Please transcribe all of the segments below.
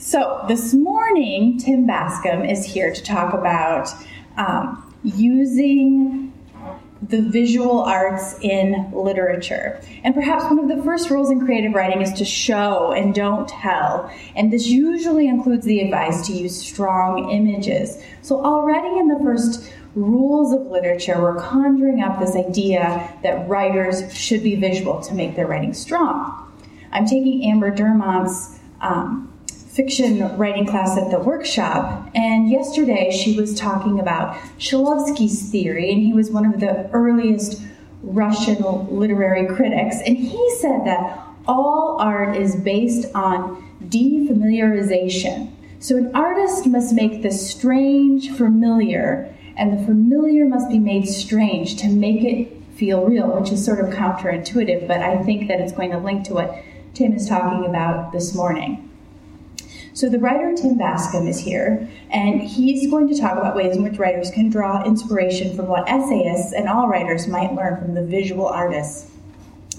So, this morning, Tim Bascom is here to talk about um, using the visual arts in literature. And perhaps one of the first rules in creative writing is to show and don't tell. And this usually includes the advice to use strong images. So, already in the first rules of literature, we're conjuring up this idea that writers should be visual to make their writing strong. I'm taking Amber Dermont's um, fiction writing class at the workshop, and yesterday she was talking about Shklovsky's theory, and he was one of the earliest Russian literary critics, and he said that all art is based on defamiliarization. So an artist must make the strange familiar and the familiar must be made strange to make it feel real, which is sort of counterintuitive, but I think that it's going to link to what Tim is talking about this morning. So, the writer Tim Bascom is here, and he's going to talk about ways in which writers can draw inspiration from what essayists and all writers might learn from the visual artists.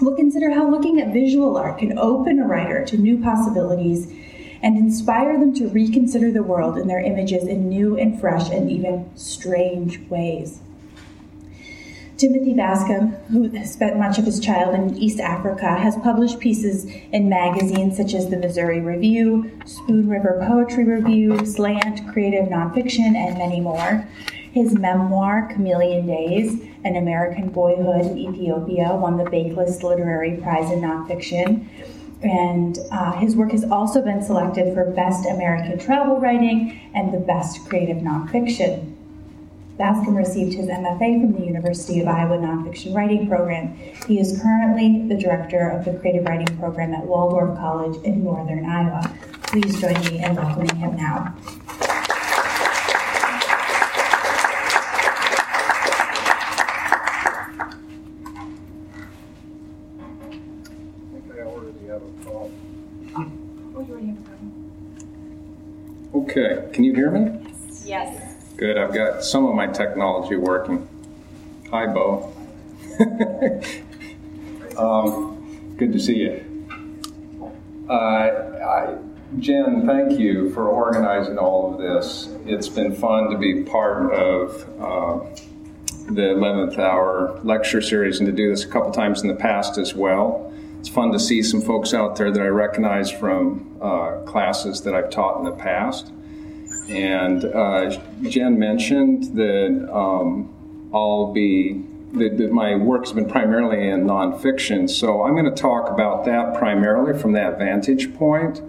We'll consider how looking at visual art can open a writer to new possibilities and inspire them to reconsider the world and their images in new and fresh and even strange ways. Timothy Bascom, who spent much of his childhood in East Africa, has published pieces in magazines such as the Missouri Review, Spoon River Poetry Review, Slant, Creative Nonfiction, and many more. His memoir, Chameleon Days, An American Boyhood in Ethiopia, won the Bakeless Literary Prize in Nonfiction and uh, his work has also been selected for Best American Travel Writing and the Best Creative Nonfiction. Bascom received his MFA from the University of Iowa Nonfiction Writing Program. He is currently the director of the Creative Writing Program at Waldorf College in Northern Iowa. Please join me in welcoming him now. Okay, can you hear me? Yes. Good, I've got some of my technology working. Hi, Bo. um, good to see you. Uh, I, Jen, thank you for organizing all of this. It's been fun to be part of uh, the 11th hour lecture series and to do this a couple times in the past as well. It's fun to see some folks out there that I recognize from uh, classes that I've taught in the past. And uh, Jen mentioned that um, I'll be that, that, my work has been primarily in nonfiction, so I'm going to talk about that primarily from that vantage point.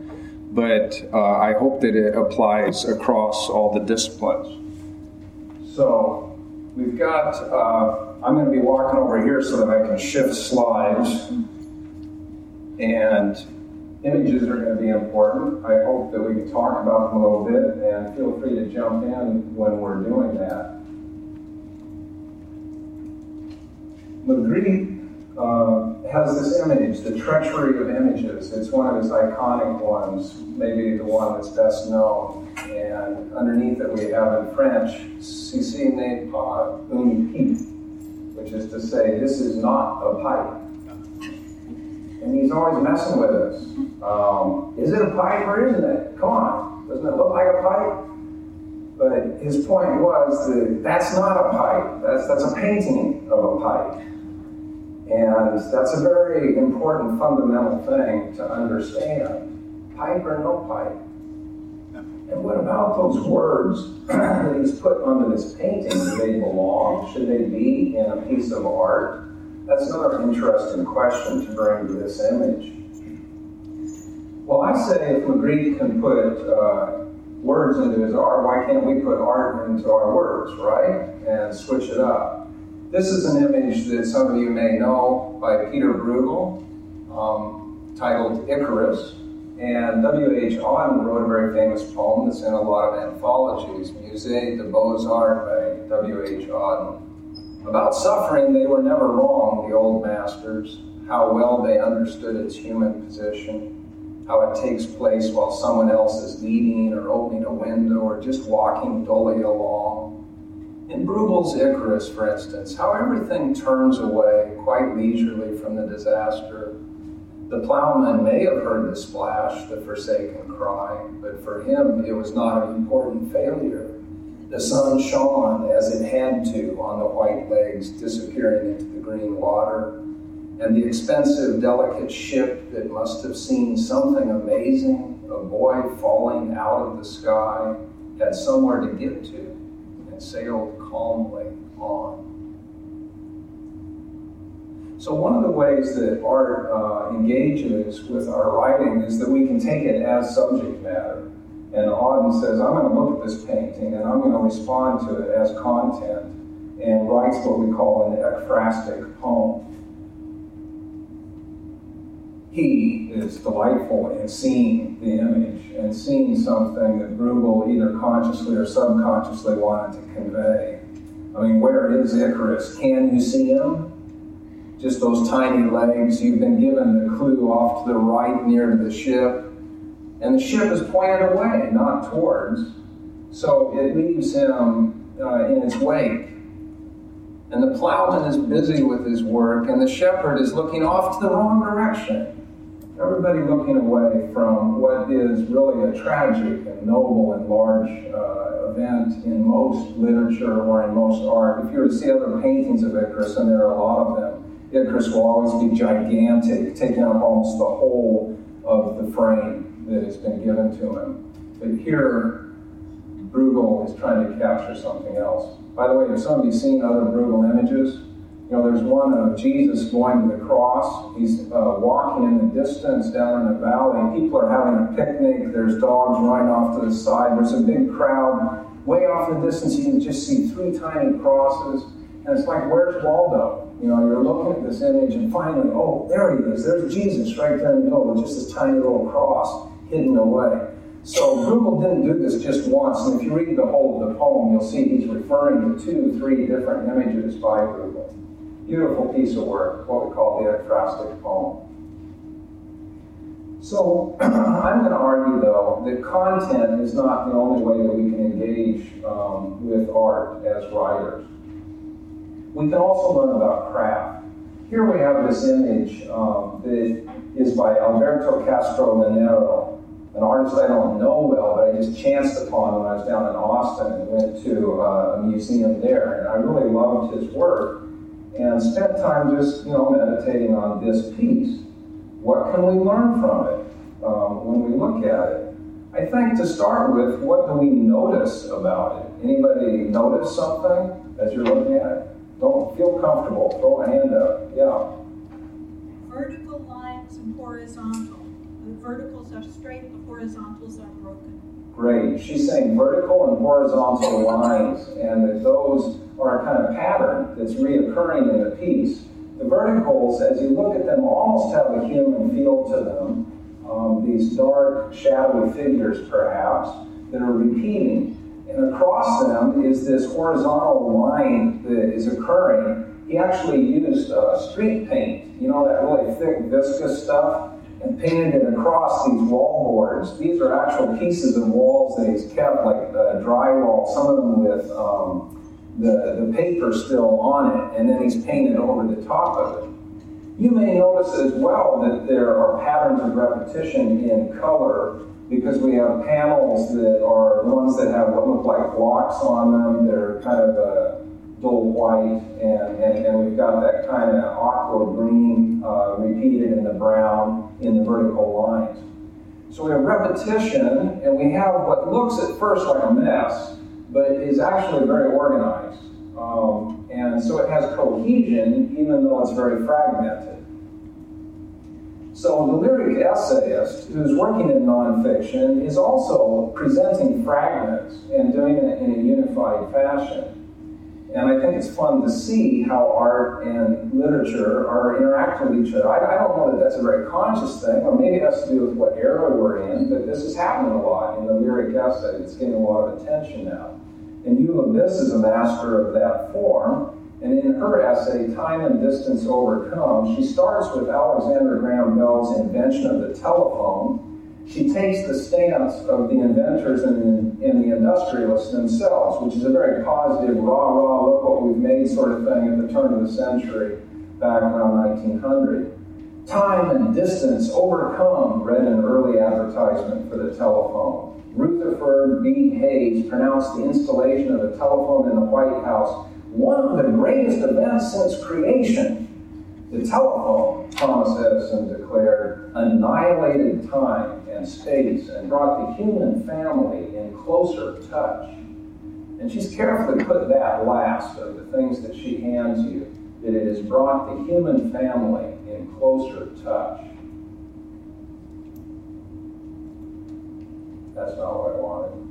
But uh, I hope that it applies across all the disciplines. So we've got. Uh, I'm going to be walking over here so that I can shift slides, and images are going to be important. I hope that we can talk about them a little bit, and feel free to jump in when we're doing that. Magritte uh, has this image, the treachery of images. It's one of his iconic ones, maybe the one that's best known. And underneath it, we have in French, ceci n'est pas une pipe, which is to say, this is not a pipe. And he's always messing with us. Um, is it a pipe or isn't it? Come on, doesn't it look like a pipe? But his point was that that's not a pipe. That's that's a painting of a pipe, and that's a very important fundamental thing to understand. Pipe or no pipe. And what about those words that he's put onto this painting? Do they belong? Should they be in a piece of art? That's another interesting question to bring to this image. Well, I say if Magritte can put uh, words into his art, why can't we put art into our words, right? And switch it up. This is an image that some of you may know by Peter Bruegel, um, titled Icarus. And W.H. Auden wrote a very famous poem that's in a lot of anthologies, Musée de Beaux-Arts by W.H. Auden. About suffering, they were never wrong, the old masters, how well they understood its human position how it takes place while someone else is leading or opening a window or just walking dully along. In Bruegel's Icarus, for instance, how everything turns away quite leisurely from the disaster. The plowman may have heard the splash, the forsaken cry, but for him it was not an important failure. The sun shone as it had to on the white legs disappearing into the green water, and the expensive, delicate ship that must have seen something amazing, a boy falling out of the sky, had somewhere to get to and sailed calmly on. So, one of the ways that art uh, engages with our writing is that we can take it as subject matter. And Auden says, I'm going to look at this painting and I'm going to respond to it as content, and writes what we call an ekphrastic poem. He is delightful in seeing the image and seeing something that Bruegel either consciously or subconsciously wanted to convey. I mean, where is Icarus? Can you see him? Just those tiny legs. You've been given the clue off to the right near the ship. And the ship is pointed away, not towards. So it leaves him uh, in its wake. And the plowman is busy with his work, and the shepherd is looking off to the wrong direction everybody looking away from what is really a tragic and noble and large uh, event in most literature or in most art. If you were to see other paintings of Icarus, and there are a lot of them, Icarus will always be gigantic, taking up almost the whole of the frame that has been given to him. But here, Bruegel is trying to capture something else. By the way, have somebody seen other Bruegel images? You know, there's one of Jesus going to the cross. He's uh, walking in the distance down in a valley. People are having a picnic. There's dogs running off to the side. There's a big crowd. Way off in the distance, you can just see three tiny crosses. And it's like, where's Waldo? You know, you're looking at this image, and finally, oh, there he is. There's Jesus right there in the middle with just this tiny little cross hidden away. So Bruegel didn't do this just once, and if you read the whole of the poem, you'll see he's referring to two, three different images by Bruegel. Beautiful piece of work, what we call the ekphrastic poem. So I'm going to argue, though, that content is not the only way that we can engage um, with art as writers. We can also learn about craft. Here we have this image um, that is by Alberto Castro Leñero, an artist I don't know well, but I just chanced upon when I was down in Austin and went to uh, a museum there. And I really loved his work and spent time just, you know, meditating on this piece. What can we learn from it um, when we look at it? I think to start with, what do we notice about it? Anybody notice something as you're looking at it? Don't feel comfortable. Throw a hand up. Yeah. Vertical lines and horizontal. The verticals are straight, the horizontals are broken. Great. She's saying vertical and horizontal lines, and that those are a kind of pattern that's reoccurring in the piece. The verticals, as you look at them, almost have a human feel to them. Um, these dark, shadowy figures, perhaps, that are repeating. And across them is this horizontal line that is occurring. He actually used uh, street paint, you know, that really thick, viscous stuff and painted it across these wall boards. These are actual pieces of walls that he's kept, like uh, drywall, some of them with um, the, the paper still on it, and then he's painted over the top of it. You may notice as well that there are patterns of repetition in color because we have panels that are ones that have what look like blocks on them. They're kind of a dull white, and, and, and we've got that kind of aqua green uh, repeated in the brown in the vertical lines. So we have repetition, and we have what looks at first like a mess, but is actually very organized. Um, and so it has cohesion, even though it's very fragmented. So the lyric essayist who's working in nonfiction is also presenting fragments and doing it in a unified fashion. And I think it's fun to see how art and literature are interacting with each other. I, I, don't know that that's a very conscious thing, or maybe it has to do with what era we're in, but this is happening a lot in the lyric essay. It's getting a lot of attention now. And Eula Biss is a master of that form. And in her essay, Time and Distance Overcome, she starts with Alexander Graham Bell's invention of the telephone she takes the stance of the inventors and, and the industrialists themselves, which is a very positive, rah, rah, look what we've made sort of thing at the turn of the century, back around 1900. Time and distance overcome, read an early advertisement for the telephone. Rutherford B. Hayes pronounced the installation of the telephone in the White House one of the greatest events since creation. The telephone, Thomas Edison declared, annihilated time and space and brought the human family in closer touch. And she's carefully put that last of the things that she hands you, that it has brought the human family in closer touch. That's not what I wanted.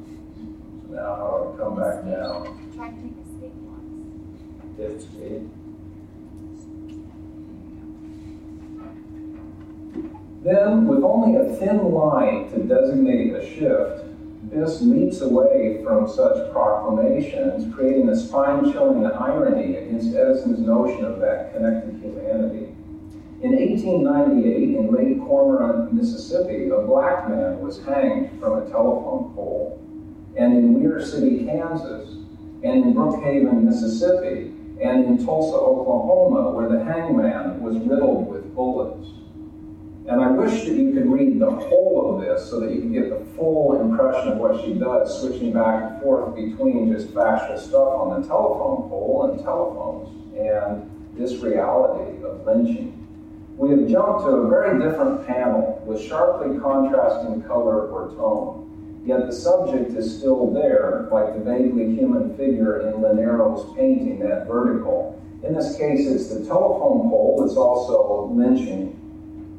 So now how do I come back down? Try to take escape once. Then, with only a thin line to designate a shift, this leaps away from such proclamations, creating a spine chilling irony against Edison's notion of that connected humanity. In 1898, in Lake Cormorant, Mississippi, a black man was hanged from a telephone pole. And in Weir City, Kansas, and in Brookhaven, Mississippi, and in Tulsa, Oklahoma, where the hangman was riddled with bullets. And I wish that you could read the whole of this so that you can get the full impression of what she does, switching back and forth between just factual stuff on the telephone pole and telephones and this reality of lynching. We have jumped to a very different panel with sharply contrasting color or tone. Yet the subject is still there, like the vaguely human figure in Leñero's painting, that vertical. In this case, it's the telephone pole, it's also lynching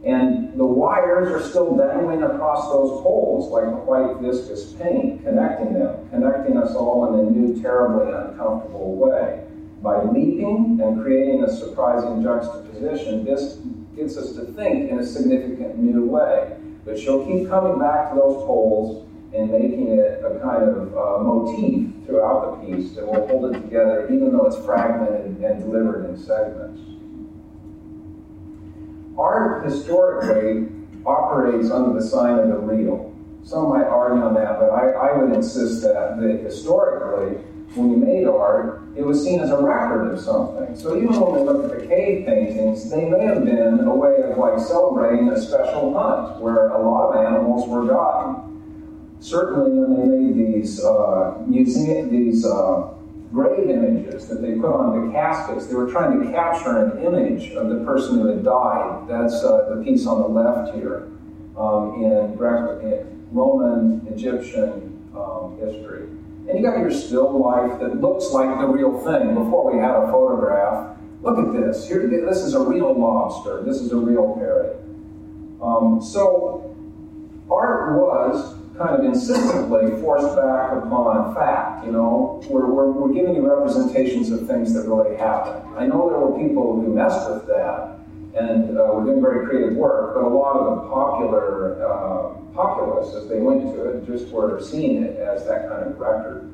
and the wires are still dangling across those poles like white viscous paint, connecting them, connecting us all in a new, terribly uncomfortable way. By leaping and creating a surprising juxtaposition, this gets us to think in a significant new way. But she'll keep coming back to those poles and making it a kind of uh, motif throughout the piece that will hold it together, even though it's fragmented and delivered in segments. Art historically operates under the sign of the real. Some might argue on that, but I, I would insist that, that historically, when you made art, it was seen as a record of something. So even when we look at the cave paintings, they may have been a way of like celebrating a special hunt where a lot of animals were gotten. Certainly, when they made these uh, museum, these uh, grave images that they put on the caskets. They were trying to capture an image of the person who had died. That's uh, the piece on the left here um, in, in, Roman Egyptian um, history. And you got your still life that looks like the real thing before we had a photograph. Look at this. Here, this is a real lobster. This is a real parrot. Um, so, art was kind of insistently forced back upon fact. You know, we're, we're, we're giving you representations of things that really happened. I know there were people who messed with that and uh, were doing very creative work, but a lot of the popular uh, populace, as they went to it, just were seeing it as that kind of record.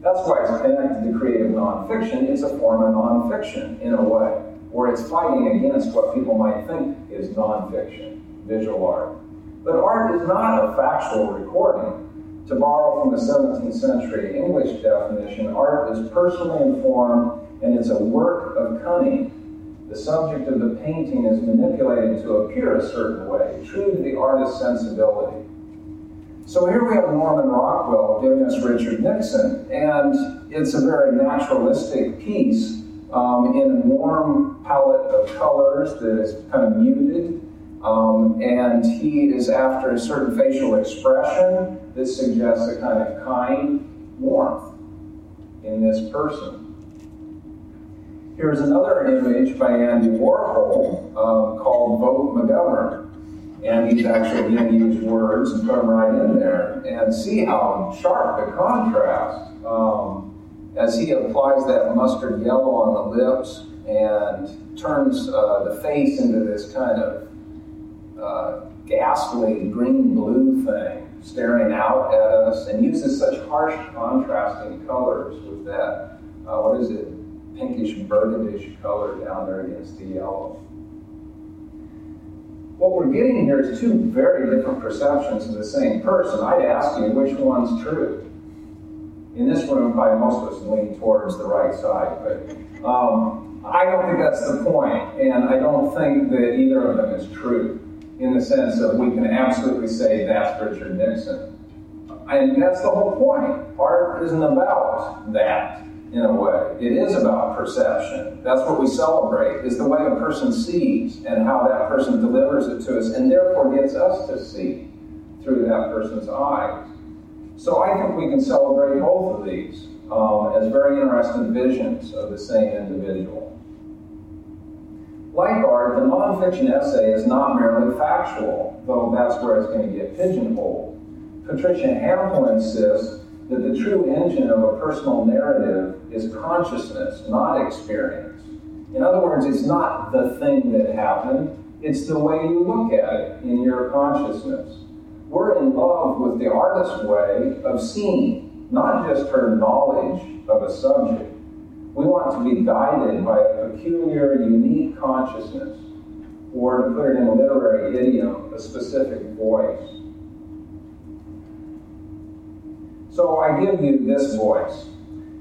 That's why it's connected to creative nonfiction. It's a form of nonfiction in a way, where it's fighting against what people might think is nonfiction, visual art. But art is not a factual recording. To borrow from a 17th century English definition, art is personally informed and it's a work of cunning. The subject of the painting is manipulated to appear a certain way, true to the artist's sensibility. So here we have Norman Rockwell giving us Richard Nixon, and it's a very naturalistic piece um, in a warm palette of colors that is kind of muted um, and he is after a certain facial expression that suggests a kind of kind warmth in this person. Here's another image by Andy Warhol um, called Vote McGovern. And he's actually going to use words and put them right in there and see how sharp the contrast um, as he applies that mustard yellow on the lips and turns uh, the face into this kind of uh, ghastly green blue thing staring out at us and uses such harsh contrasting colors with that, uh, what is it, pinkish burgundish color down there against the yellow. What we're getting here is two very different perceptions of the same person. I'd ask you which one's true. In this room, probably most of us lean towards the right side, but um, I don't think that's the point, and I don't think that either of them is true in the sense that we can absolutely say that's Richard Nixon. And that's the whole point. Art isn't about that in a way. It is about perception. That's what we celebrate, is the way a person sees and how that person delivers it to us, and therefore gets us to see through that person's eyes. So I think we can celebrate both of these um, as very interesting visions of the same individual. Like art, the nonfiction essay is not merely factual, though that's where it's going to get pigeonholed. Patricia Hampl insists that the true engine of a personal narrative is consciousness, not experience. In other words, it's not the thing that happened, it's the way you look at it in your consciousness. We're in love with the artist's way of seeing, not just her knowledge of a subject. We want to be guided by peculiar, unique consciousness, or to put it in a literary idiom, a specific voice. So I give you this voice.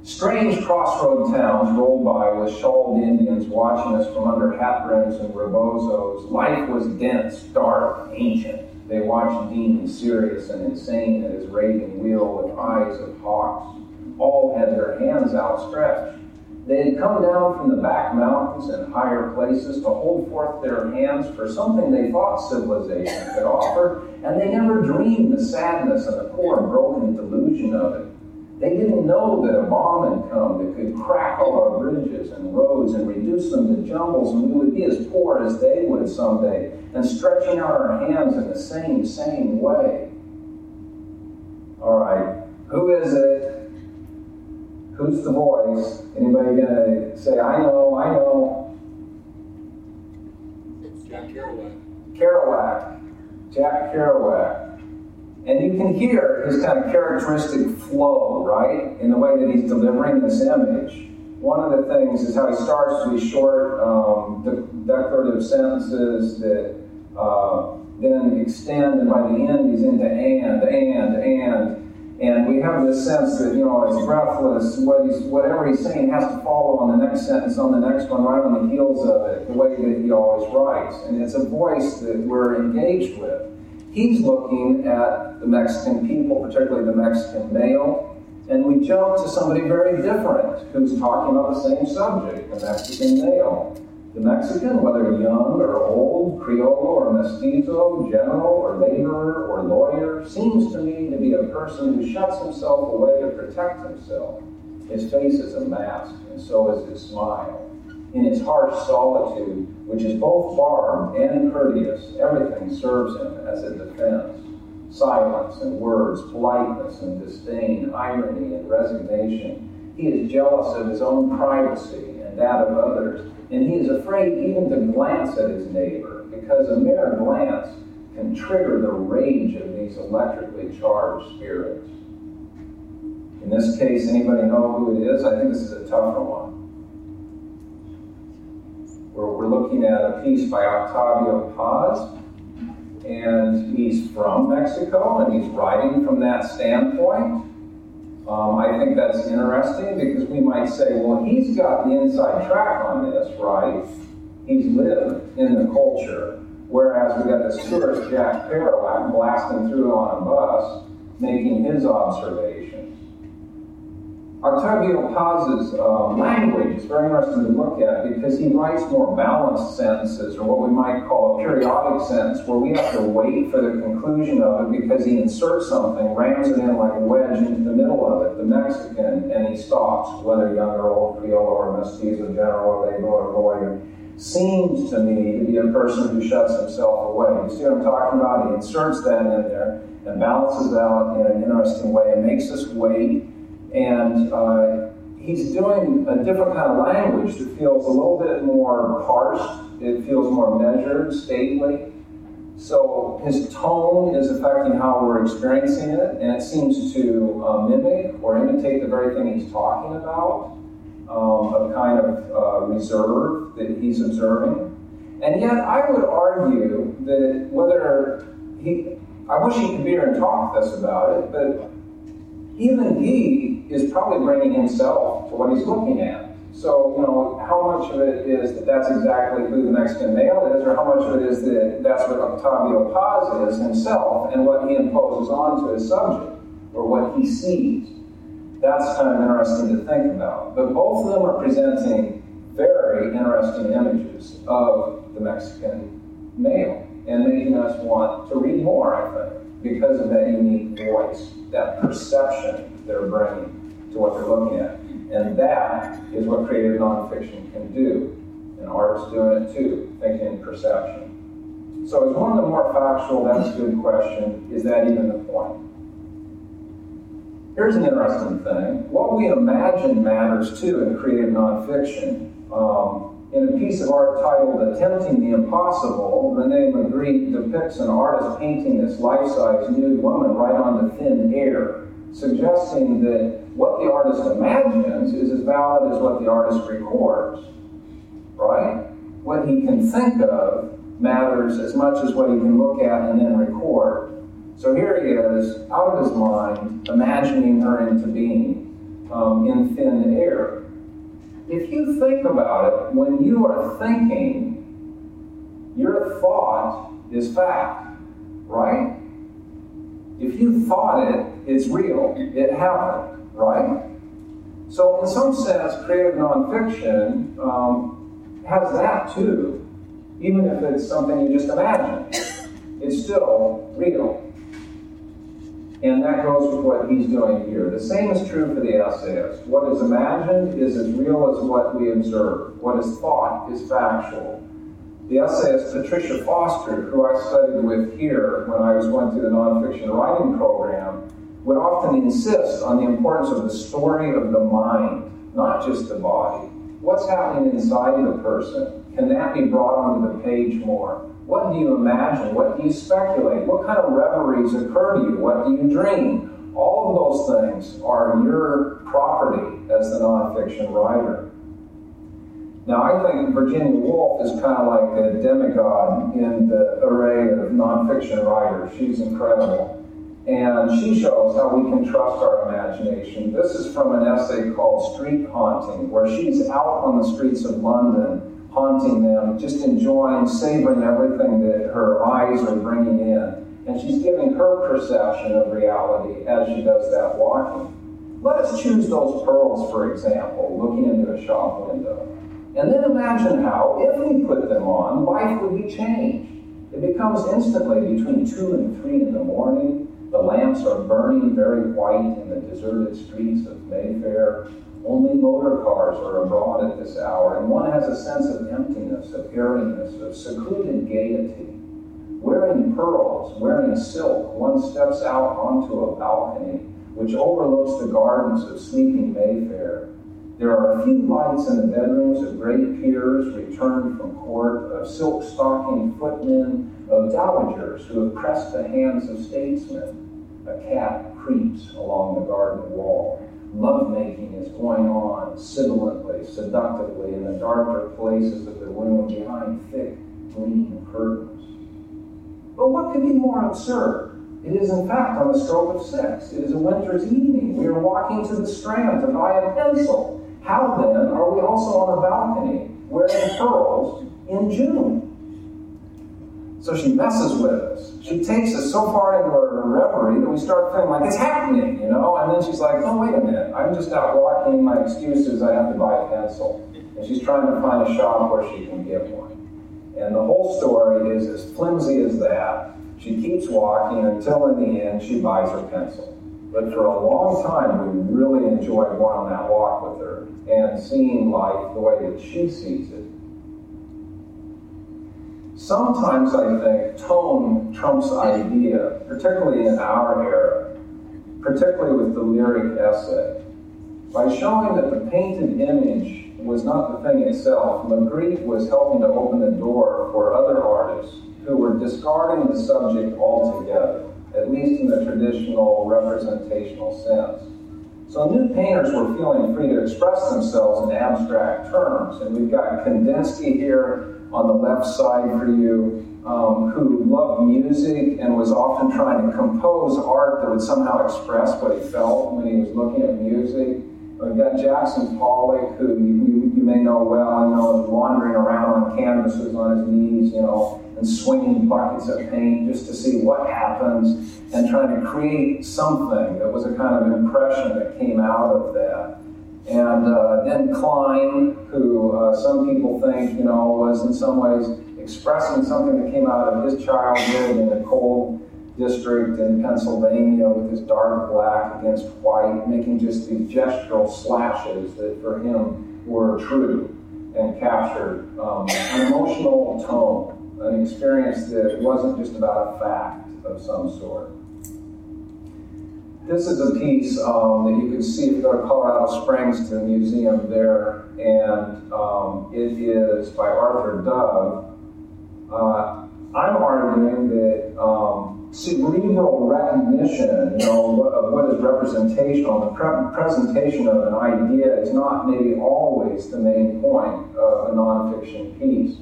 Strange crossroad towns rolled by with shawled Indians watching us from under hat and rebozos. Life was dense, dark, ancient. They watched Dean serious and insane at his raving wheel with eyes of hawks. All had their hands outstretched. They had come down from the back mountains and higher places to hold forth their hands for something they thought civilization could offer, and they never dreamed the sadness and the poor broken delusion of it. They didn't know that a bomb had come that could crack all our bridges and roads and reduce them to jumbles, and we would be as poor as they would someday, and stretching out our hands in the same, same way. All right, who is it? Who's the voice? Anybody gonna say, I know, I know? Jack Kerouac. Kerouac. Jack Kerouac. And you can hear his kind of characteristic flow, right, in the way that he's delivering this image. One of the things is how he starts with short um, de- declarative sentences that uh, then extend, and by the end he's into and, and, and. And we have this sense that, you know, it's breathless. What he's, whatever he's saying has to follow on the next sentence, on the next one, right on the heels of it, the way that he always writes. And it's a voice that we're engaged with. He's looking at the Mexican people, particularly the Mexican male, and we jump to somebody very different who's talking about the same subject, the Mexican male. The Mexican, whether young or old, Creole or mestizo, general or laborer or lawyer, seems to me to be a person who shuts himself away to protect himself. His face is a mask, and so is his smile. In his harsh solitude, which is both barbed and courteous, everything serves him as a defense. Silence and words, politeness and disdain, irony and resignation. He is jealous of his own privacy that of others and he is afraid even to glance at his neighbor because a mere glance can trigger the rage of these electrically charged spirits. In this case, anybody know who it is? I think this is a tougher one. We're, we're looking at a piece by Octavio Paz, and he's from Mexico, and he's writing from that standpoint. Um, I think that's interesting because we might say, well, he's got the inside track on this, right? He's lived in the culture. Whereas we got this tourist Jack Kerouac blasting through on a bus, making his observations. Octavio Paz's uh, language is very interesting to look at because he writes more balanced sentences, or what we might call a periodic sentence, where we have to wait for the conclusion of it because he inserts something, rams it in like a wedge into the middle of it, the Mexican, and he stops, whether young or old, Creole or mestizo, general or labor or lawyer. Seems to me to be a person who shuts himself away. You see what I'm talking about? He inserts that in there and balances out in an interesting way and makes us wait and uh, he's doing a different kind of language that feels a little bit more parsed, it feels more measured, stately. So his tone is affecting how we're experiencing it, and it seems to uh, mimic or imitate the very thing he's talking about, um, a kind of uh, reserve that he's observing. And yet, I would argue that whether he, I wish he could be here and talk with us about it, but even he is probably bringing himself to what he's looking at. So, you know, how much of it is that that's exactly who the Mexican male is, or how much of it is that that's what Octavio Paz is himself and what he imposes onto his subject, or what he sees? That's kind of interesting to think about. But both of them are presenting very interesting images of the Mexican male and making us want to read more, I think, because of that unique voice, that perception they're bringing to what they're looking at. And that is what creative nonfiction can do. And art's doing it too, thinking perception. So as one of the more factual, that's a good question, is that even the point? Here's an interesting thing. What we imagine matters too in creative nonfiction. Um, in a piece of art titled Attempting the Impossible, Rene Magritte depicts an artist painting this life-size nude woman right onto thin air, suggesting that what the artist imagines is as valid as what the artist records. Right? What he can think of matters as much as what he can look at and then record. So here he is, out of his mind, imagining her into being um, in thin air. If you think about it, when you are thinking, your thought is fact, right? If you thought it, it's real. It happened, right? So, in some sense, creative nonfiction um, has that too, even if it's something you just imagine. It's still real. And that goes with what he's doing here. The same is true for the essayist. What is imagined is as real as what we observe. What is thought is factual. The essayist Patricia Foster, who I studied with here when I was going through the nonfiction writing program, would often insist on the importance of the story of the mind, not just the body. What's happening inside of the person? Can that be brought onto the page more? What do you imagine? What do you speculate? What kind of reveries occur to you? What do you dream? All of those things are your property as the nonfiction writer. Now, I think Virginia Woolf is kind of like a demigod in the array of nonfiction writers. She's incredible. And she shows how we can trust our imagination. This is from an essay called Street Haunting, where she's out on the streets of London haunting them, just enjoying, savoring everything that her eyes are bringing in. And she's giving her perception of reality as she does that walking. Let us choose those pearls, for example, looking into a shop window. And then imagine how, if we put them on, life would be changed. It becomes instantly between 2 and 3 in the morning. The lamps are burning very white in the deserted streets of Mayfair. Only motor cars are abroad at this hour, and one has a sense of emptiness, of airiness, of secluded gaiety. Wearing pearls, wearing silk, one steps out onto a balcony which overlooks the gardens of sleeping Mayfair. There are a few lights in the bedrooms of great peers returned from court, of silk stocking footmen, of dowagers who have pressed the hands of statesmen. A cat creeps along the garden wall lovemaking is going on sibilantly, seductively in the darker places of the room behind thick, green curtains. But what could be more absurd? It is, in fact, on the stroke of six. It is a winter's evening. We are walking to the strand to buy a pencil. How then are we also on a balcony wearing pearls in June? So she messes with us. She takes us so far into her reverie that we start feeling like it's happening, you know? And then she's like, oh, wait a minute. I'm just out walking. My excuse is I have to buy a pencil. And she's trying to find a shop where she can get one. And the whole story is as flimsy as that. She keeps walking until in the end she buys her pencil. But for a long time, we really enjoyed going on that walk with her and seeing life the way that she sees it Sometimes I think tone trumps idea, particularly in our era, particularly with the lyric essay. By showing that the painted image was not the thing itself, Magritte was helping to open the door for other artists who were discarding the subject altogether, at least in the traditional representational sense. So new painters were feeling free to express themselves in abstract terms, and we've got Kandinsky here on the left side for you, um, who loved music and was often trying to compose art that would somehow express what he felt when he was looking at music. We've got Jackson Pollock, who you, you, may know well, you know, is wandering around on canvases on his knees, you know, and swinging buckets of paint just to see what happens and trying to create something that was a kind of impression that came out of that. And uh, then Kline, who uh, some people think, you know, was in some ways expressing something that came out of his childhood in the coal district in Pennsylvania with his dark black against white, making just these gestural slashes that for him were true and captured um, an emotional tone, an experience that wasn't just about a fact of some sort. This is a piece um, that you can see if you go to Colorado Springs to the museum there, and um, it is by Arthur Dove. Uh, I'm arguing that um, cerebral recognition, you know, of what is representational, the pre- presentation of an idea is not maybe always the main point of a nonfiction piece.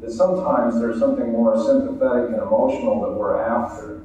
That sometimes there's something more sympathetic and emotional that we're after.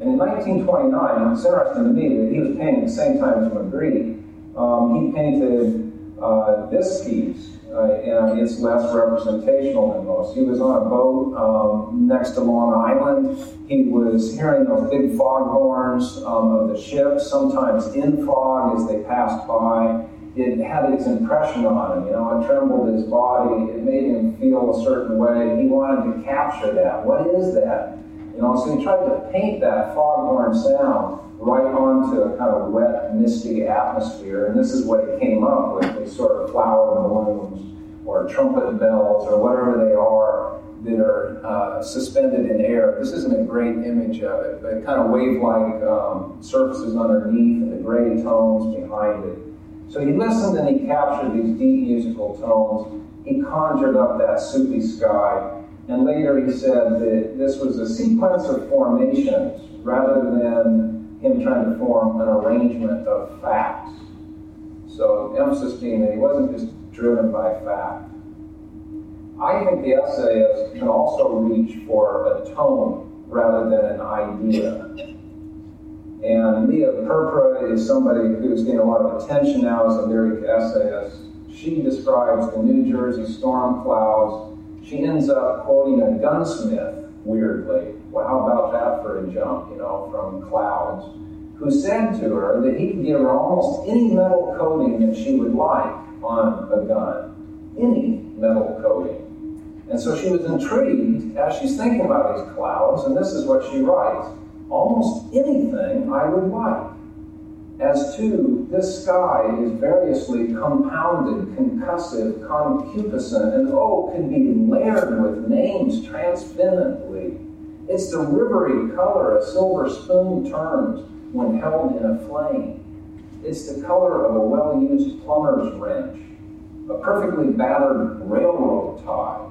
And in 1929, it's interesting to me that he was painting the same time as Magritte. Um, he painted uh, this piece, uh, and it's less representational than most. He was on a boat um, next to Long Island. He was hearing those big foghorns um, of the ship, sometimes in fog as they passed by. It had its impression on him, you know, it trembled his body, it made him feel a certain way. He wanted to capture that. What is that? You know, so he tried to paint that foghorn sound right onto a kind of wet, misty atmosphere, and this is what he came up with, these sort of flower balloons or trumpet bells or whatever they are that are uh, suspended in air. This isn't a great image of it, but kind of wave-like um, surfaces underneath and the gray tones behind it. So he listened and he captured these deep musical tones. He conjured up that soupy sky and later he said that this was a sequence of formations rather than him trying to form an arrangement of facts. So, emphasis being that he wasn't just driven by fact. I think the essayist can also reach for a tone rather than an idea. And Lia Purpura is somebody who's getting a lot of attention now as a lyric essayist. She describes the New Jersey storm clouds she ends up quoting a gunsmith, weirdly. Well, how about that for a jump, you know, from Clouds, who said to her that he could give her almost any metal coating that she would like on a gun. Any metal coating. And so she was intrigued as she's thinking about these clouds, and this is what she writes almost anything I would like. As to this sky is variously compounded, concussive, concupiscent, and oh, can be layered with names transcendently. It's the rivery color a silver spoon turns when held in a flame. It's the color of a well used plumber's wrench, a perfectly battered railroad tie.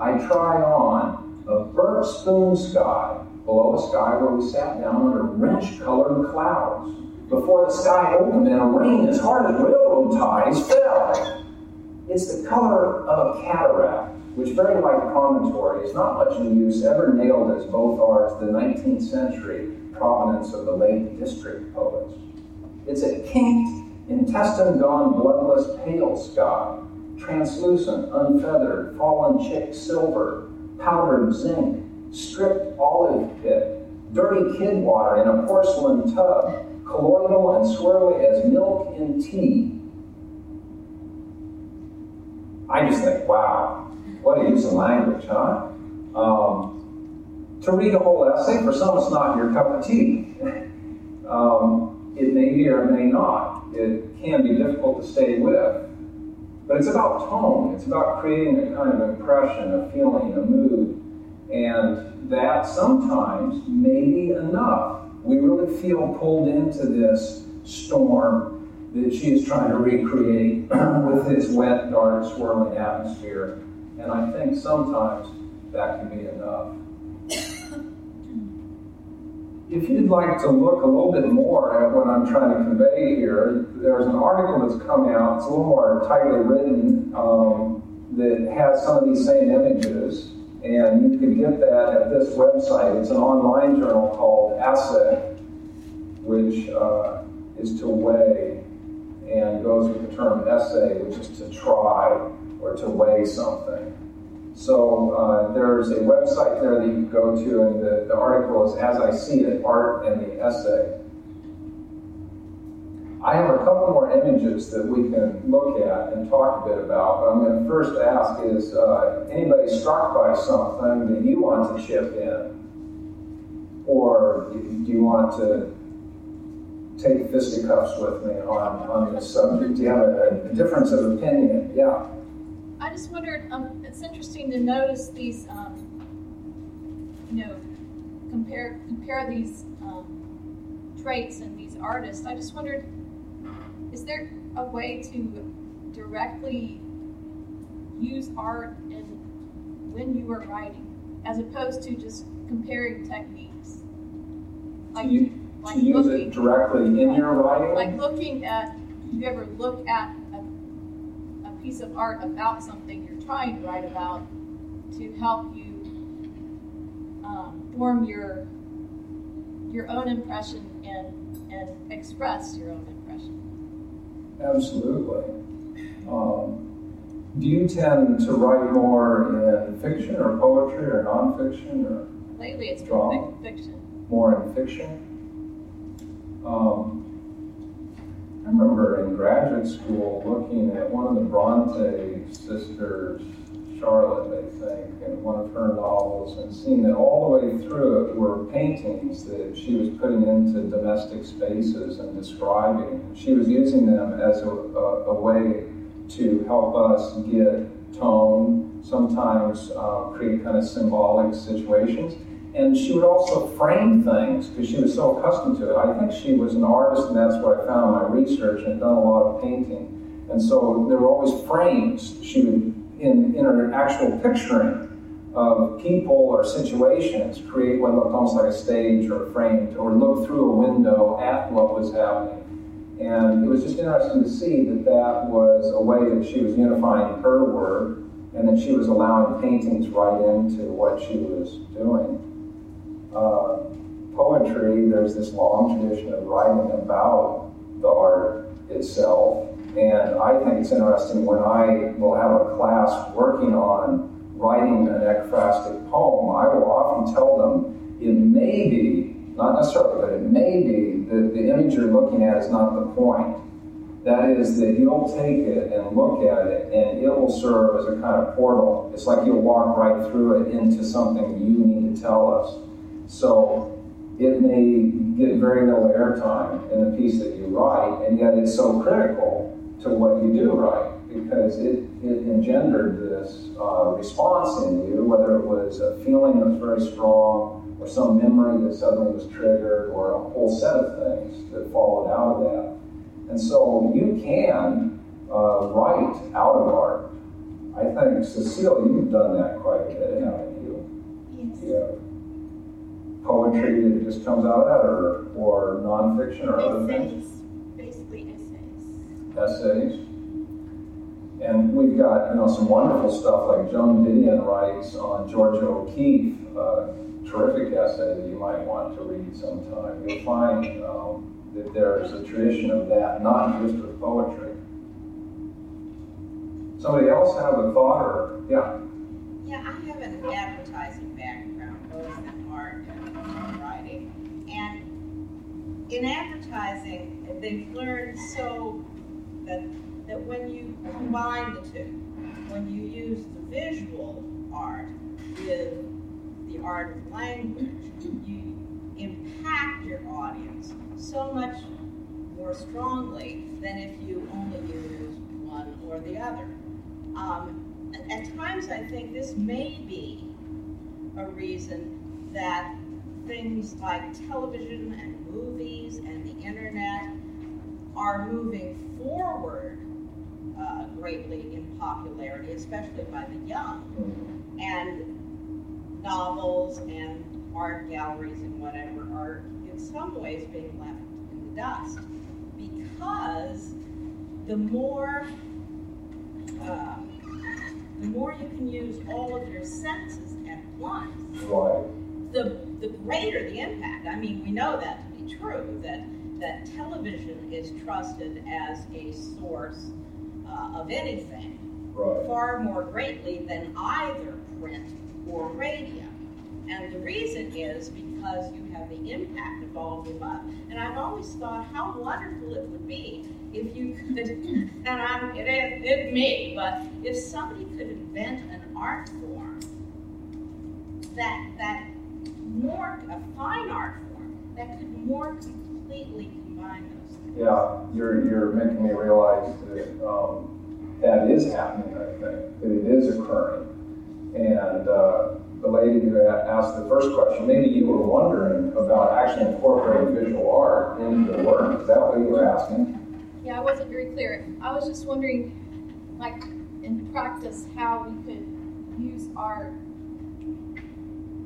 I try on a burnt spoon sky below a sky where we sat down under wrench colored clouds before the sky opened and a rain as hard as railroad ties fell. It's the color of a cataract, which, very like promontory, is not much in use, ever nailed as both are to the 19th century provenance of the Lake District poets. It's a kinked, intestine gone, bloodless, pale sky, translucent, unfeathered, fallen chick silver, powdered zinc, stripped olive pit, dirty kid water in a porcelain tub, colloidal and swirly as milk in tea. I just think, wow, what a use of language, huh? Um, to read a whole essay, for some it's not your cup of tea. um, it may be or it may not. It can be difficult to stay with. But it's about tone. It's about creating a kind of impression, a feeling, a mood. And that sometimes may be enough we really feel pulled into this storm that she is trying to recreate with this wet, dark, swirling atmosphere. And I think sometimes that can be enough. If you'd like to look a little bit more at what I'm trying to convey here, there's an article that's come out. It's a little more tightly written um, that has some of these same images. And you can get that at this website. It's an online journal called Assay, which uh, is to weigh. and goes with the term essay, which is to try or to weigh something. So uh, there's a website there that you can go to, and the, the article is As I See It Art and the Essay. I have a couple more images that we can look at and talk a bit about, but I'm going to first ask is uh, anybody struck by something that you want to chip in? Or do you want to take fisticuffs with me on, on this subject? Do you have a, a difference of opinion? Yeah. I just wondered, um, it's interesting to notice these, um, you know, compare compare these um, traits and these artists. I just wondered, is there a way to directly use art in when you are writing, as opposed to just comparing techniques? Like, you, like looking, it directly in your writing? Like looking at, you ever look at a piece of art about something you're trying to write about to help you um, form your your own impression and and express your own impression. Absolutely. Um, do you tend to write more in fiction or poetry or nonfiction or lately it's drama? fiction. More in fiction. Um, I remember in graduate school looking at one of the Bronte sisters, Charlotte, I think, in one of her novels, and seeing that all the way through it were paintings that she was putting into domestic spaces and describing. She was using them as a, a, a way to help us get tone, sometimes uh, create kind of symbolic situations. And she would also frame things because she was so accustomed to it. I think she was an artist, and that's what I found in my research, and done a lot of painting. And so there were always frames she would, in, in her actual picturing of people or situations, create what looked almost like a stage or a frame, or look through a window at what was happening. And it was just interesting to see that that was a way that she was unifying her work and that she was allowing paintings right into what she was doing uh, poetry, there's this long tradition of writing about the art itself. And I think it's interesting when I will have a class working on writing an ekphrastic poem, I will often tell them it may be, not necessarily, but it may be that the image you're looking at is not the point. That is, that you'll take it and look at it, and it will serve as a kind of portal. It's like you'll walk right through it into something you need to tell us. So it may get very little airtime in the piece that you write, and yet it's so critical to what you do right because it, it engendered this uh, response in you, whether it was a feeling that was very strong or some memory that suddenly was triggered or a whole set of things that followed out of that. And so you can uh, write out of art. I think, Cecile, you've done that quite a bit, haven't you? Yes. Yeah poetry that just comes out of that, or, or nonfiction, or other things? Essays. And we've got, you know, some wonderful stuff like Joan Didion writes on Georgia O'Keeffe, terrific essay that you might want to read sometime. You'll find um, that there's a tradition of that, not just with poetry. Somebody else have a thought, or yeah? Yeah, I have an advertising background, both in art and writing, and in advertising, they've learned so that, that when you combine the two, when you use the visual art with the art of language, you impact your audience so much more strongly than if you only use one or the other. Um, at times, I think this may be a reason that things like television and movies and the internet are moving forward uh, greatly in popularity, especially by the young. And novels and art galleries and whatever are in some ways being left in the dust because the more uh, the more you can use all of your senses at once, right the, the greater the impact. I mean, we know that to be true, that that television is trusted as a source uh, of anything Right. far more greatly than either print or radio. And the reason is because you have the impact of all of the above. And I've always thought how wonderful it would be if you could, and I'm, it ain't it me, but if somebody could invent an art form that, that more, a fine art form, that could more completely combine those things. Yeah, you're, you're making me realize that um, that is happening, I think, that it is occurring. And uh, the lady who asked the first question, maybe you were wondering about actually incorporating visual art into the work. Is that what you were asking? Yeah, I wasn't very clear. I was just wondering, like, in practice, how we could use art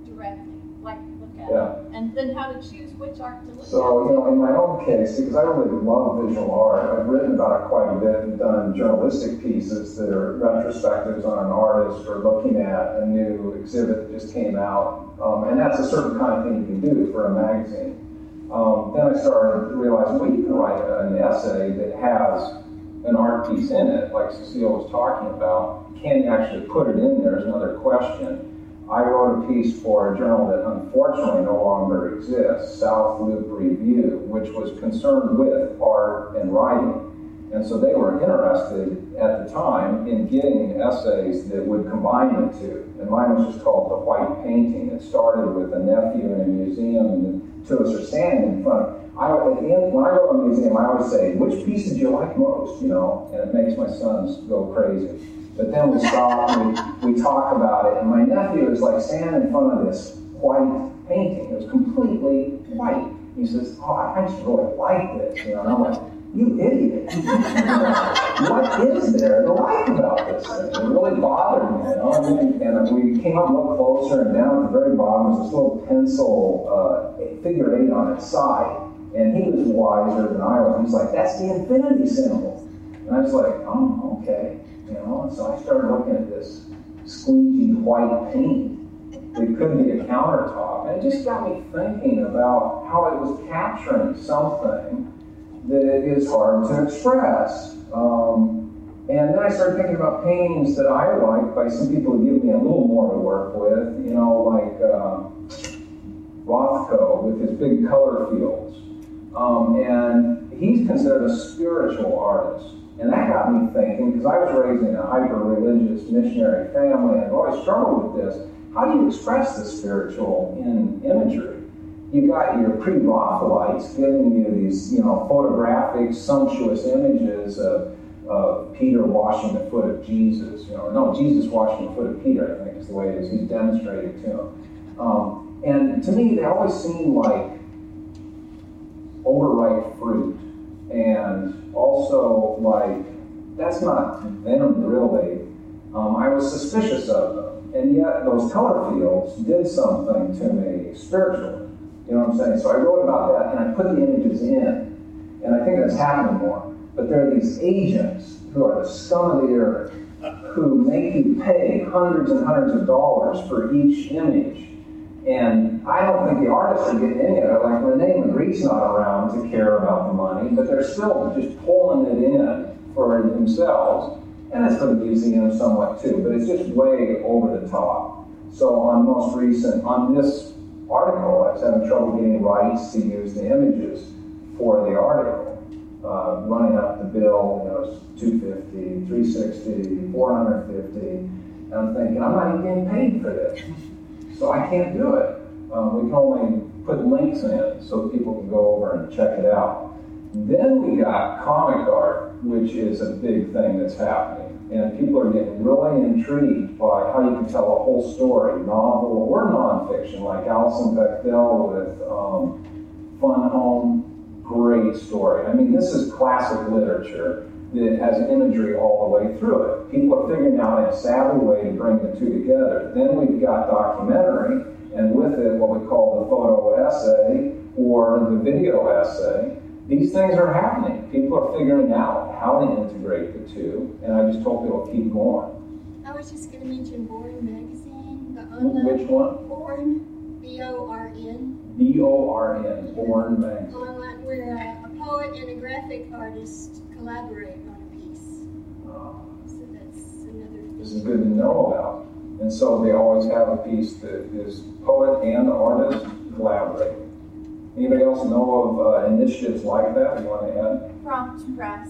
directly, like look at Yeah. and then how to choose which art to look So, at. So, you know, in my own case, because I really love visual art, I've written about it quite a bit and done journalistic pieces that are retrospectives on an artist or looking at a new exhibit that just came out. Um, and that's a certain kind of thing you can do for a magazine. Um, then I started to realize, well, you can write an essay that has an art piece in it, like Cecile was talking about. Can you actually put it in there is another question. I wrote a piece for a journal that unfortunately no longer exists, South Loop Review, which was concerned with art and writing. And so they were interested at the time in getting essays that would combine the two. And mine was just called The White Painting. It started with a nephew in a museum, and the two of us are standing in front. Of I, end, when I go to a museum, I always say, which piece did you like most? You know, and it makes my sons go crazy. But then we stop and we, we talk about it, and my nephew is like standing in front of this white painting. It was completely white. He says, "Oh, I just really like this," you know. And I'm like, "You idiot! what is there to like about this thing?" It really bothered me, you know. And, and we came up a little closer, and down at the very bottom was this little pencil uh, figure eight on its side. And he was wiser than I was. He's like, "That's the infinity symbol." And I was like, "Oh, okay." You know, and so I started looking at this squeegee white paint that couldn't be a countertop. And it just got me thinking about how it was capturing something that is hard to express. Um, and then I started thinking about paintings that I like by some people who give me a little more to work with, you know, like uh, Rothko with his big color fields. Um, and he's considered a spiritual artist. And that got me thinking, because I was raised in a hyper religious missionary family and I've always struggled with this. How do you express the spiritual in imagery? You got your pre-Raphaelites giving you these, you know, photographic, sumptuous images of, of Peter washing the foot of Jesus. You know, no, Jesus washing the foot of Peter. I think is the way it is. He's demonstrated to him. Um, and to me, they always seem like overripe fruit and also like that's not them really. Um, I was suspicious of them, and yet those color fields did something to me spiritually. You know what I'm saying? So I wrote about that, and I put the images in, and I think that's happening more. But there are these agents who are the scum of the earth who make you pay hundreds and hundreds of dollars for each image. And I don't think the artists are getting any of it. Like Rene Magritte's not around to care about the money, but they're still just pulling it in for themselves. And it's for the museum somewhat too, but it's just way over the top. So on most recent, on this article, I was having trouble getting rights to use the images for the article. Uh, running up the bill, you know, it was 250, 360, 450. And I'm thinking, I'm not even getting paid for this. So I can't do it. Um, we can only put links in so people can go over and check it out. Then we got comic art, which is a big thing that's happening. And people are getting really intrigued by how you can tell a whole story, novel or nonfiction, like Alison Bechdel with um, Fun Home. Great story. I mean, this is classic literature that has imagery all the way through it. People are figuring out a savvy way to bring the two together. Then we've got documentary, and with it, what we call the photo essay or the video essay. These things are happening. People are figuring out how to integrate the two, and I just hope it'll keep going. I was just going to mention Born Magazine, the online Which one? Born, B O R N, B O R N, Born Magazine. online where uh, a poet and a graphic artist collaborate on a piece. So that's another This is good to know about. And so they always have a piece that is poet and artist collaborating. Anybody else know of uh, initiatives like that you want to add? Prompt Press.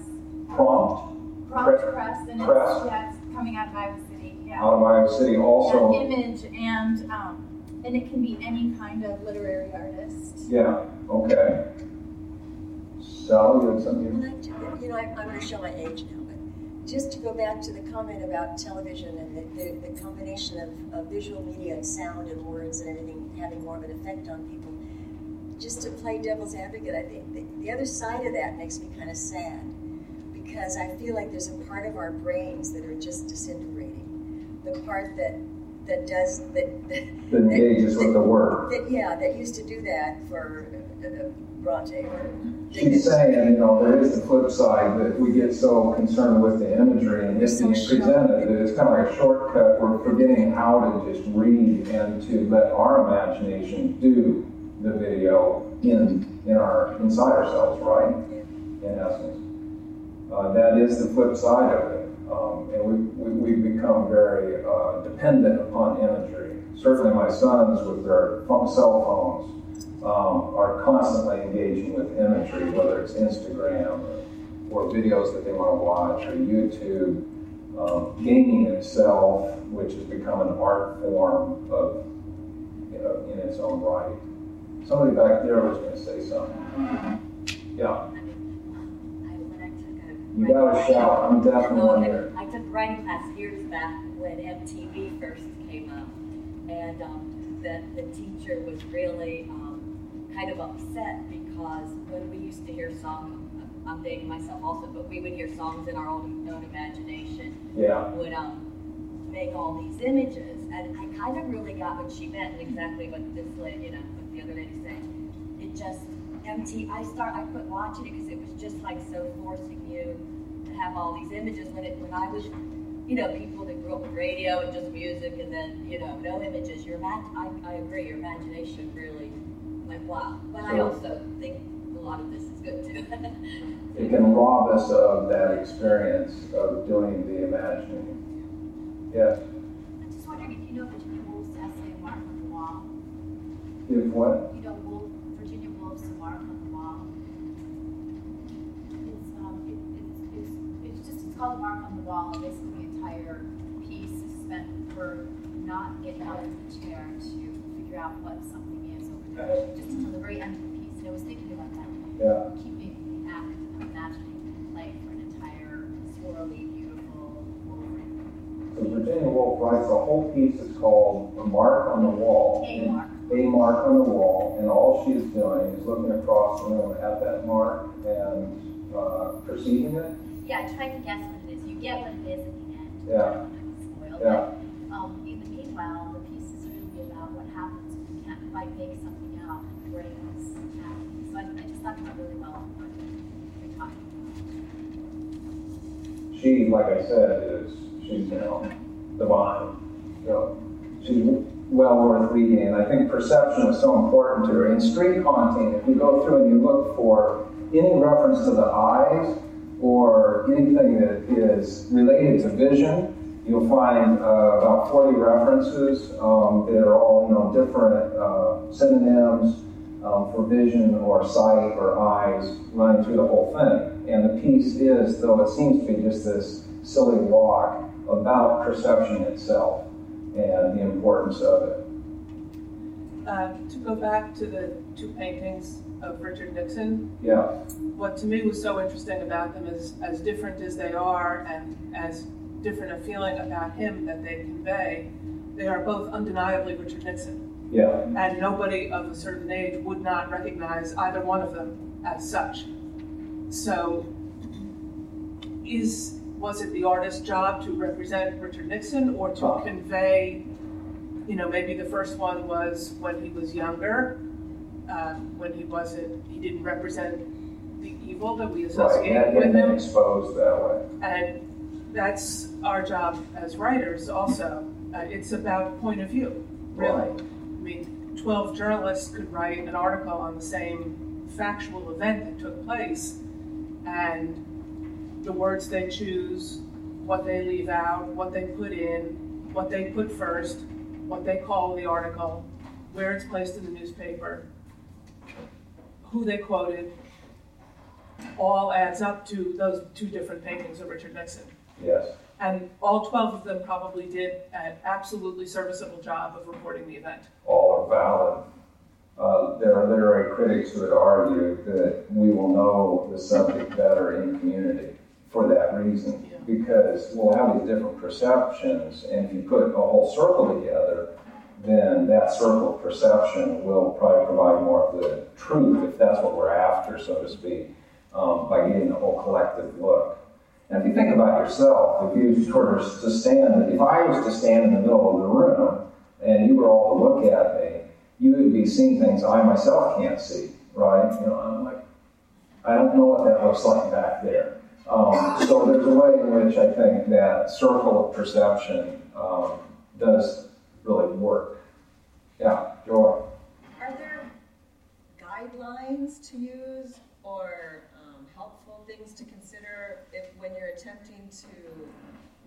Prompt Prompt Press- Press, and Press? it's, yeah, it's coming out of Iowa City. Yeah. out of Iowa City also. Yeah, image and um, and it can be any kind of literary artist. Yeah, okay. You something? To, you know, I- I'm going to show my age now, but just to go back to the comment about television and the, the, the combination of, of visual media and sound and words and everything having more of an effect on people, just to play devil's advocate, I think the, the other side of that makes me kind of sad because I feel like there's a part of our brains that are just disintegrating. The part that that does that that, That engages with the work. that yeah that used to do that for uh, uh, Bronte or She's saying, you know, there is the flip side that we get so concerned with the imagery and it's being presented that it's kind of like a shortcut. We're forgetting how to just read and to let our imagination do the video in in our inside ourselves, right? In essence, uh, that is the flip side of it, um, and we, we we've become very uh, dependent upon imagery. Certainly, my sons with their cell phones um, are constantly engaging with imagery, whether it's Instagram or, or videos that they want to watch or YouTube. Um, gaming itself, which has become an art form of, you know, in its own right. Somebody back there was going to say something. Yeah, you got to shout. I'm definitely one here. I took writing class years back when MTV first came up, and um, the, the teacher was really um, kind of upset because when we used to hear songs, I'm dating myself also, but we would hear songs in our own, own imagination, Yeah, would um, make all these images, and I kind of really got what she meant and exactly what this lady, you know, what the other lady saying. It just empty. I start. I quit watching it because it was just like so forcing you to have all these images. When it when I was, you know, people that grew up with radio and just music, and then you know, no images. Your imag- I, I agree. Your imagination really like wow. But I also think a lot of this is good too. it can rob us of that experience of doing the imagining. Yes, I'm just wondering if you know Virginia Woolf's essay "Mark on the Wall." if what? You know Woolf, Virginia Woolf's "Mark on the Wall." It's um, it, it's, it's it's just it's called "Mark on the and the entire piece is spent for not getting out of the chair to figure out what something is over there, just until the very end of the piece. And I was thinking about that. Yeah. keeping the act of imagining the play for an entire swirly, beautiful Wolverine. So Virginia Woolf writes a whole piece that's called A Mark on the Wall. A mark. A mark on the wall, and all she is doing is looking across the room at that mark and uh, perceiving it. Yeah, trying to guess what it is. You get what it is at the end. Yeah. Spoiled. Yeah. But, um, in the meanwhile, the piece is really about what happens when you can't quite make something out and the brain is. So I, I just thought that really well what you're talking about. She, like I said, is she's you know divine. So she's well worth reading, and I think perception is so important to her. In street haunting, if you go through and you look for any reference to the eyes or anything that is related to vision, you'll find uh, about 40 references um, that are all you know different uh, synonyms um, for vision or sight or eyes running through the whole thing. And the piece is, though it seems to be just this silly walk, about perception itself and the importance of it. Uh, to go back to the two paintings of Richard Nixon, Yeah, what to me was so interesting about them is as different as they are and as different a feeling about him that they convey, they are both undeniably Richard Nixon. yeah, And nobody of a certain age would not recognize either one of them as such. So, is was it the artist's job to represent Richard Nixon or to Oh. convey, you know, maybe the first one was when he was younger, um, when he wasn't, he didn't represent the evil that we associate Yeah, with him. exposed that way. And that's our job as writers also. Uh, it's about point of view, really. Right. I mean, 12 journalists could write an article on the same factual event that took place, and the words they choose, what they leave out, what they put in, what they put first, what they call the article, where it's placed in the newspaper, who they quoted, all adds up to those two different paintings of Richard Nixon. Yes. And all 12 of them probably did an absolutely serviceable job of reporting the event. All are valid. Uh, there are literary critics who would argue that we will know the subject better in community for that reason, Yeah. because we'll have these different perceptions, and if you put a whole circle together, then that circle of perception will probably provide more of the truth, if that's what we're after, so to speak, um, by getting the whole collective look. And if you think about yourself, if you were to stand, if I was to stand in the middle of the room and you were all to look at me, you would be seeing things I myself can't see, right? You know, I'm like, I don't know what that looks like back there. Um, so there's a way in which I think that circle of perception um, does really work. Yeah, Joy. Are there guidelines to use or um, helpful things to consider if when you're attempting to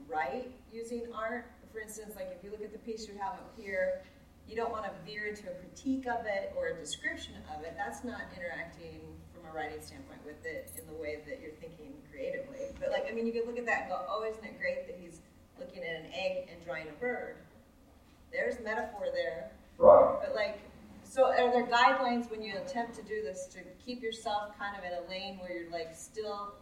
write using art? For instance, like if you look at the piece you have up here, you don't want to veer into a critique of it or a description of it. That's not interacting from a writing standpoint with it in the way that you're thinking creatively. But like, I mean, you could look at that and go, oh, isn't it great that he's looking at an egg and drawing a bird? There's metaphor there. Right. But like, so are there guidelines when you attempt to do this to keep yourself kind of in a lane where you're like still?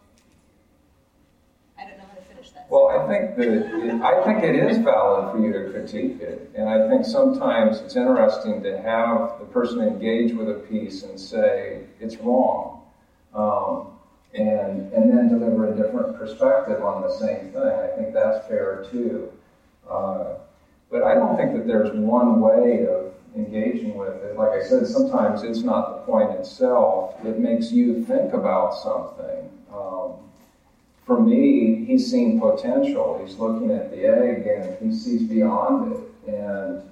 I don't know how to finish that. Well, I think that I think it is valid for you to critique it, and I think sometimes it's interesting to have the person engage with a piece and say it's wrong, um, and and then deliver a different perspective on the same thing. I think that's fair too. Uh, but I don't think that there's one way of engaging with it. Like I said, sometimes it's not the point itself. It makes you think about something. Um, for me, he's seeing potential. He's looking at the egg and he sees beyond it and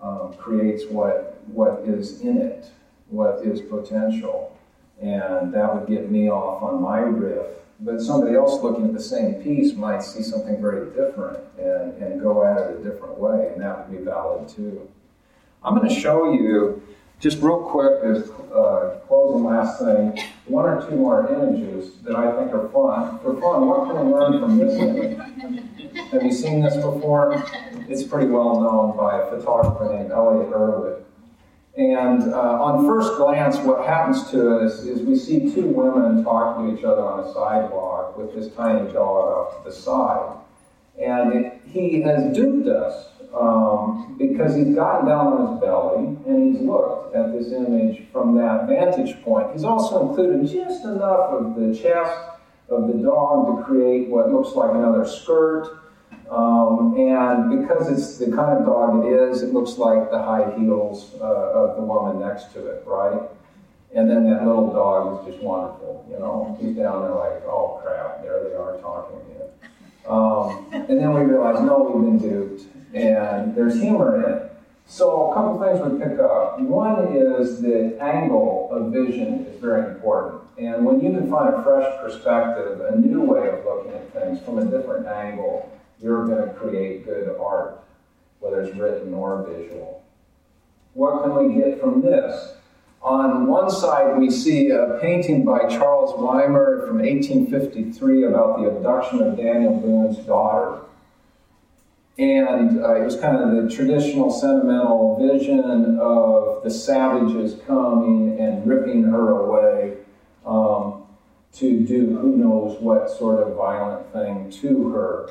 um, creates what what is in it, what is potential. And that would get me off on my riff. But somebody else looking at the same piece might see something very different and, and go at it a different way, and that would be valid too. I'm going to show you just real quick, as uh, closing last thing, one or two more images that I think are fun. For fun, what can we learn from this image? Have you seen this before? It's pretty well known by a photographer named Elliott Erwitt. And uh, on first glance, what happens to us is we see two women talking to each other on a sidewalk with this tiny dog off to the side. And he has duped us um, because he's gotten down on his belly and he's looked at this image from that vantage point. He's also included just enough of the chest of the dog to create what looks like another skirt. Um, and because it's the kind of dog it is, it looks like the high heels uh, of the woman next to it, right? And then that little dog is just wonderful, you know. He's down there like, oh crap, there they are talking to. Um, and then we realize, no, we've been duped and there's humor in it. So a couple things we pick up. One is the angle of vision is very important. And when you can find a fresh perspective, a new way of looking at things from a different angle, you're going to create good art, whether it's written or visual. What can we get from this? On one side, we see a painting by Charles Wimar from 1853 about the abduction of Daniel Boone's daughter. And uh, it was kind of the traditional sentimental vision of the savages coming and ripping her away um, to do who knows what sort of violent thing to her.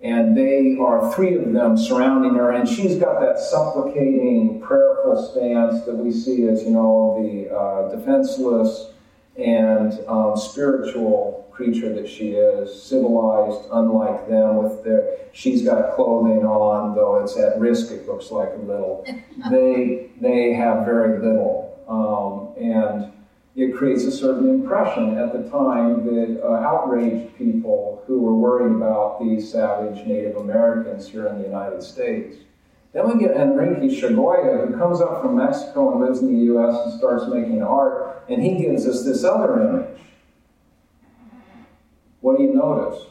And they are three of them surrounding her, and she's got that supplicating, prayerful stance that we see as, you know, the uh, defenseless and um, spiritual creature that she is, civilized, unlike them. With their, she's got clothing on, though it's at risk. It looks like a little. they they have very little, um, and it creates a certain impression at the time that uh, outraged people who were worried about these savage Native Americans here in the United States. Then we get Enrique Chagoya, who comes up from Mexico and lives in the U.S. and starts making art And he gives us this other image. What do you notice?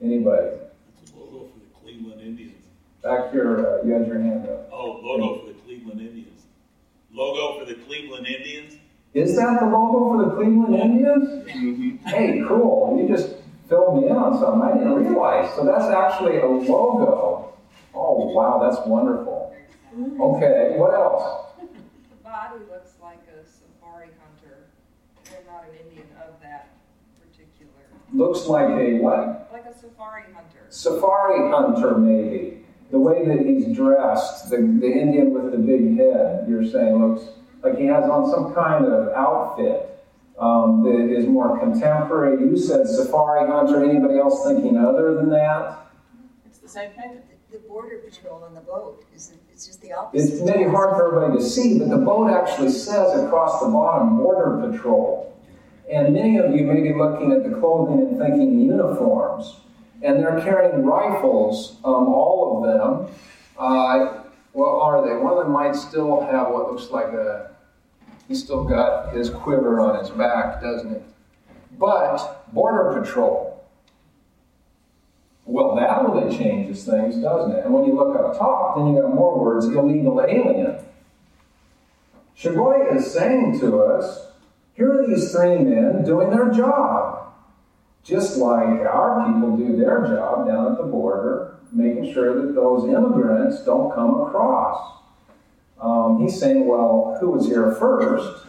Anybody? It's a logo for the Cleveland Indians. Back here, uh, you had your hand up. Oh, logo for the Cleveland Indians. Logo for the Cleveland Indians? Is that the logo for the Cleveland Indians? Mm-hmm. Hey, cool. You just filled me in on something I didn't realize. So that's actually a logo. Oh, wow, that's wonderful. Okay, what else? The body looks like a safari hunter. They're not an Indian of that particular. Looks like a what? Like a safari hunter. Safari hunter, maybe. The way that he's dressed, the, the Indian with the big head, you're saying looks like he has on some kind of outfit um, that is more contemporary. You said safari hunter. Anybody else thinking other than that? It's the same thing. The border patrol on the boat is it's just the opposite. It's maybe hard for everybody to see, but the boat actually says across the bottom Border Patrol. And many of you may be looking at the clothing and thinking uniforms. And they're carrying rifles, um, all of them. Uh, what are they? One of them might still have what looks like a. He's still got his quiver on his back, doesn't he? But Border Patrol. Well, that really changes things, doesn't it? And when you look up top, then you got more words illegal alien. Chagoya is saying to us here are these three men doing their job, just like our people do their job down at the border, making sure that those immigrants don't come across. Um, he's saying, well, who was here first?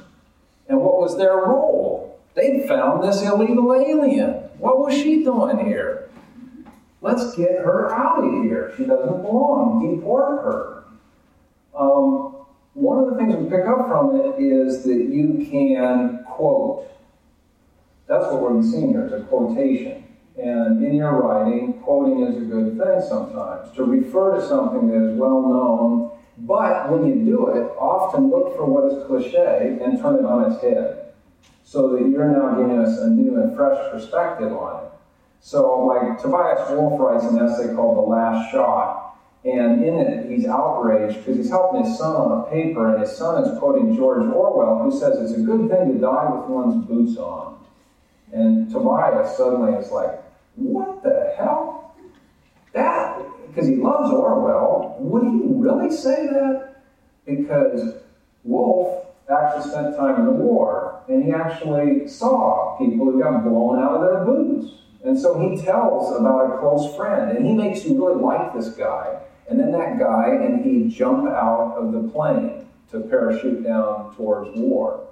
And what was their role? They found this illegal alien. What was she doing here? Let's get her out of here. She doesn't belong. Deport her. Um, one of the things we pick up from it is that you can quote. That's what we're seeing here is a quotation. And in your writing, quoting is a good thing sometimes. To refer to something that is well known, but when you do it, often look for what is cliche and turn it on its head. So that you're now giving us a new and fresh perspective on it. So, like Tobias Wolff writes an essay called The Last Shot, and in it he's outraged because he's helping his son on a paper, and his son is quoting George Orwell, who says it's a good thing to die with one's boots on. And Tobias suddenly is like, What the hell? That, because he loves Orwell, would he really say that? Because Wolff actually spent time in the war, and he actually saw people who got blown out of their boots. And so he tells about a close friend, and he makes you really like this guy. And then that guy and he jump out of the plane to parachute down towards war.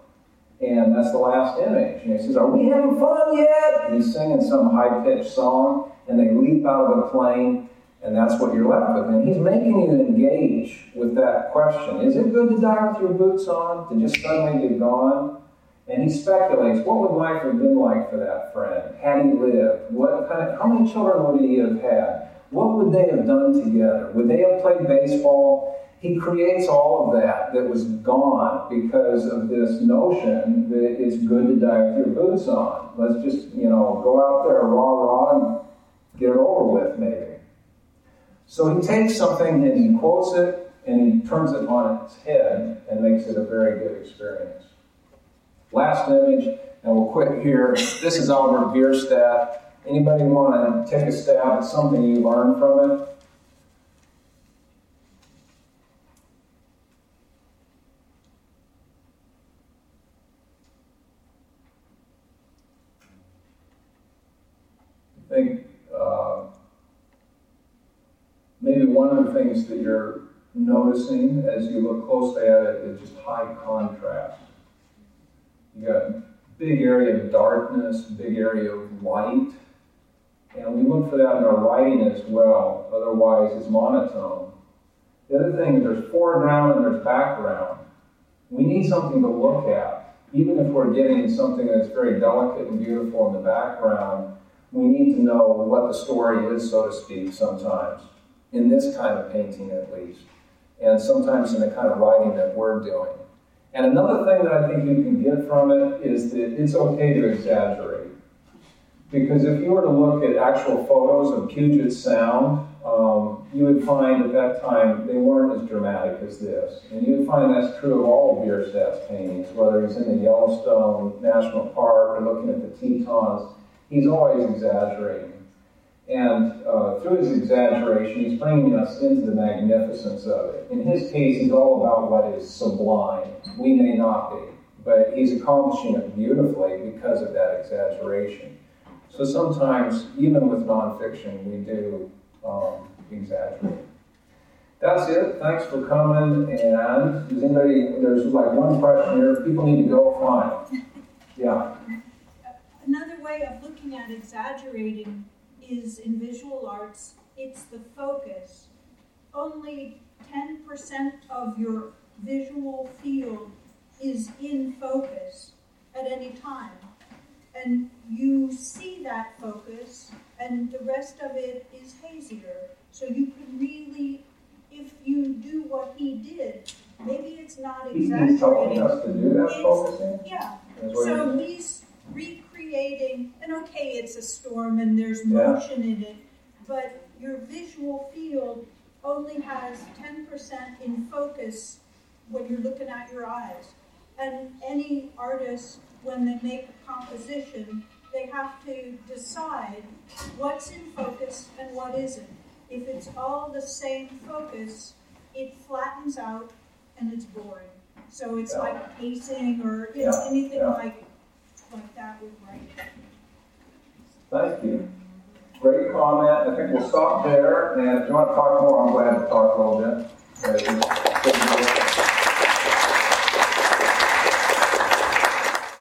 And that's the last image. And he says, Are we having fun yet? And he's singing some high pitched song, and they leap out of the plane, and that's what you're left with. And he's making you engage with that question Is it good to die with your boots on? To just suddenly be gone? And he speculates, what would life have been like for that friend had he lived? What kind of, how many children would he have had? What would they have done together? Would they have played baseball? He creates all of that that was gone because of this notion that it's good to die with your boots on. Let's just, you know, go out there raw, raw, and get it over with, maybe. So he takes something and he quotes it and he turns it on its head and makes it a very good experience. Last image, and we'll quit here. This is Albert Bierstadt. Anybody want to take a stab at something you learned from it? I think uh, maybe one of the things that you're noticing as you look closely at it is just high contrast. You got big area of darkness, big area of light. And we look for that in our writing as well, otherwise it's monotone. The other thing is there's foreground and there's background. We need something to look at. Even if we're getting something that's very delicate and beautiful in the background, we need to know what the story is, so to speak, sometimes. In this kind of painting, at least. And sometimes in the kind of writing that we're doing. And another thing that I think you can get from it is that it's okay to exaggerate. Because if you were to look at actual photos of Puget Sound um, you would find at that time they weren't as dramatic as this. And you would find that's true of all of Bierstadt's paintings, whether he's in the Yellowstone National Park or looking at the Tetons, he's always exaggerating. And uh, through his exaggeration, he's bringing us into the magnificence of it. In his case, he's all about what is sublime. We may not be, but he's accomplishing it beautifully because of that exaggeration. So sometimes, even with nonfiction, we do um, exaggerate. That's it. Thanks for coming. And does anybody, there's like one question here. People need to go find. Yeah. Another way of looking at exaggerating is in visual arts, it's the focus. Only 10% of your visual field is in focus at any time. And you see that focus, and the rest of it is hazier. So you can really, if you do what he did, maybe it's not He's helping exaggerating. us to do that It's- focusing? Yeah. So he- he's recreating, and okay, it's a storm and there's Yeah. motion in it, but your visual field only has 10% in focus when you're looking at your eyes. And any artist, when they make a composition, they have to decide what's in focus and what isn't. If it's all the same focus, it flattens out and it's boring. So it's Yeah. like pacing or Yeah, anything yeah. like Thank you. Great comment. I think we'll stop there. And if you want to talk more, I'm glad to talk a little bit.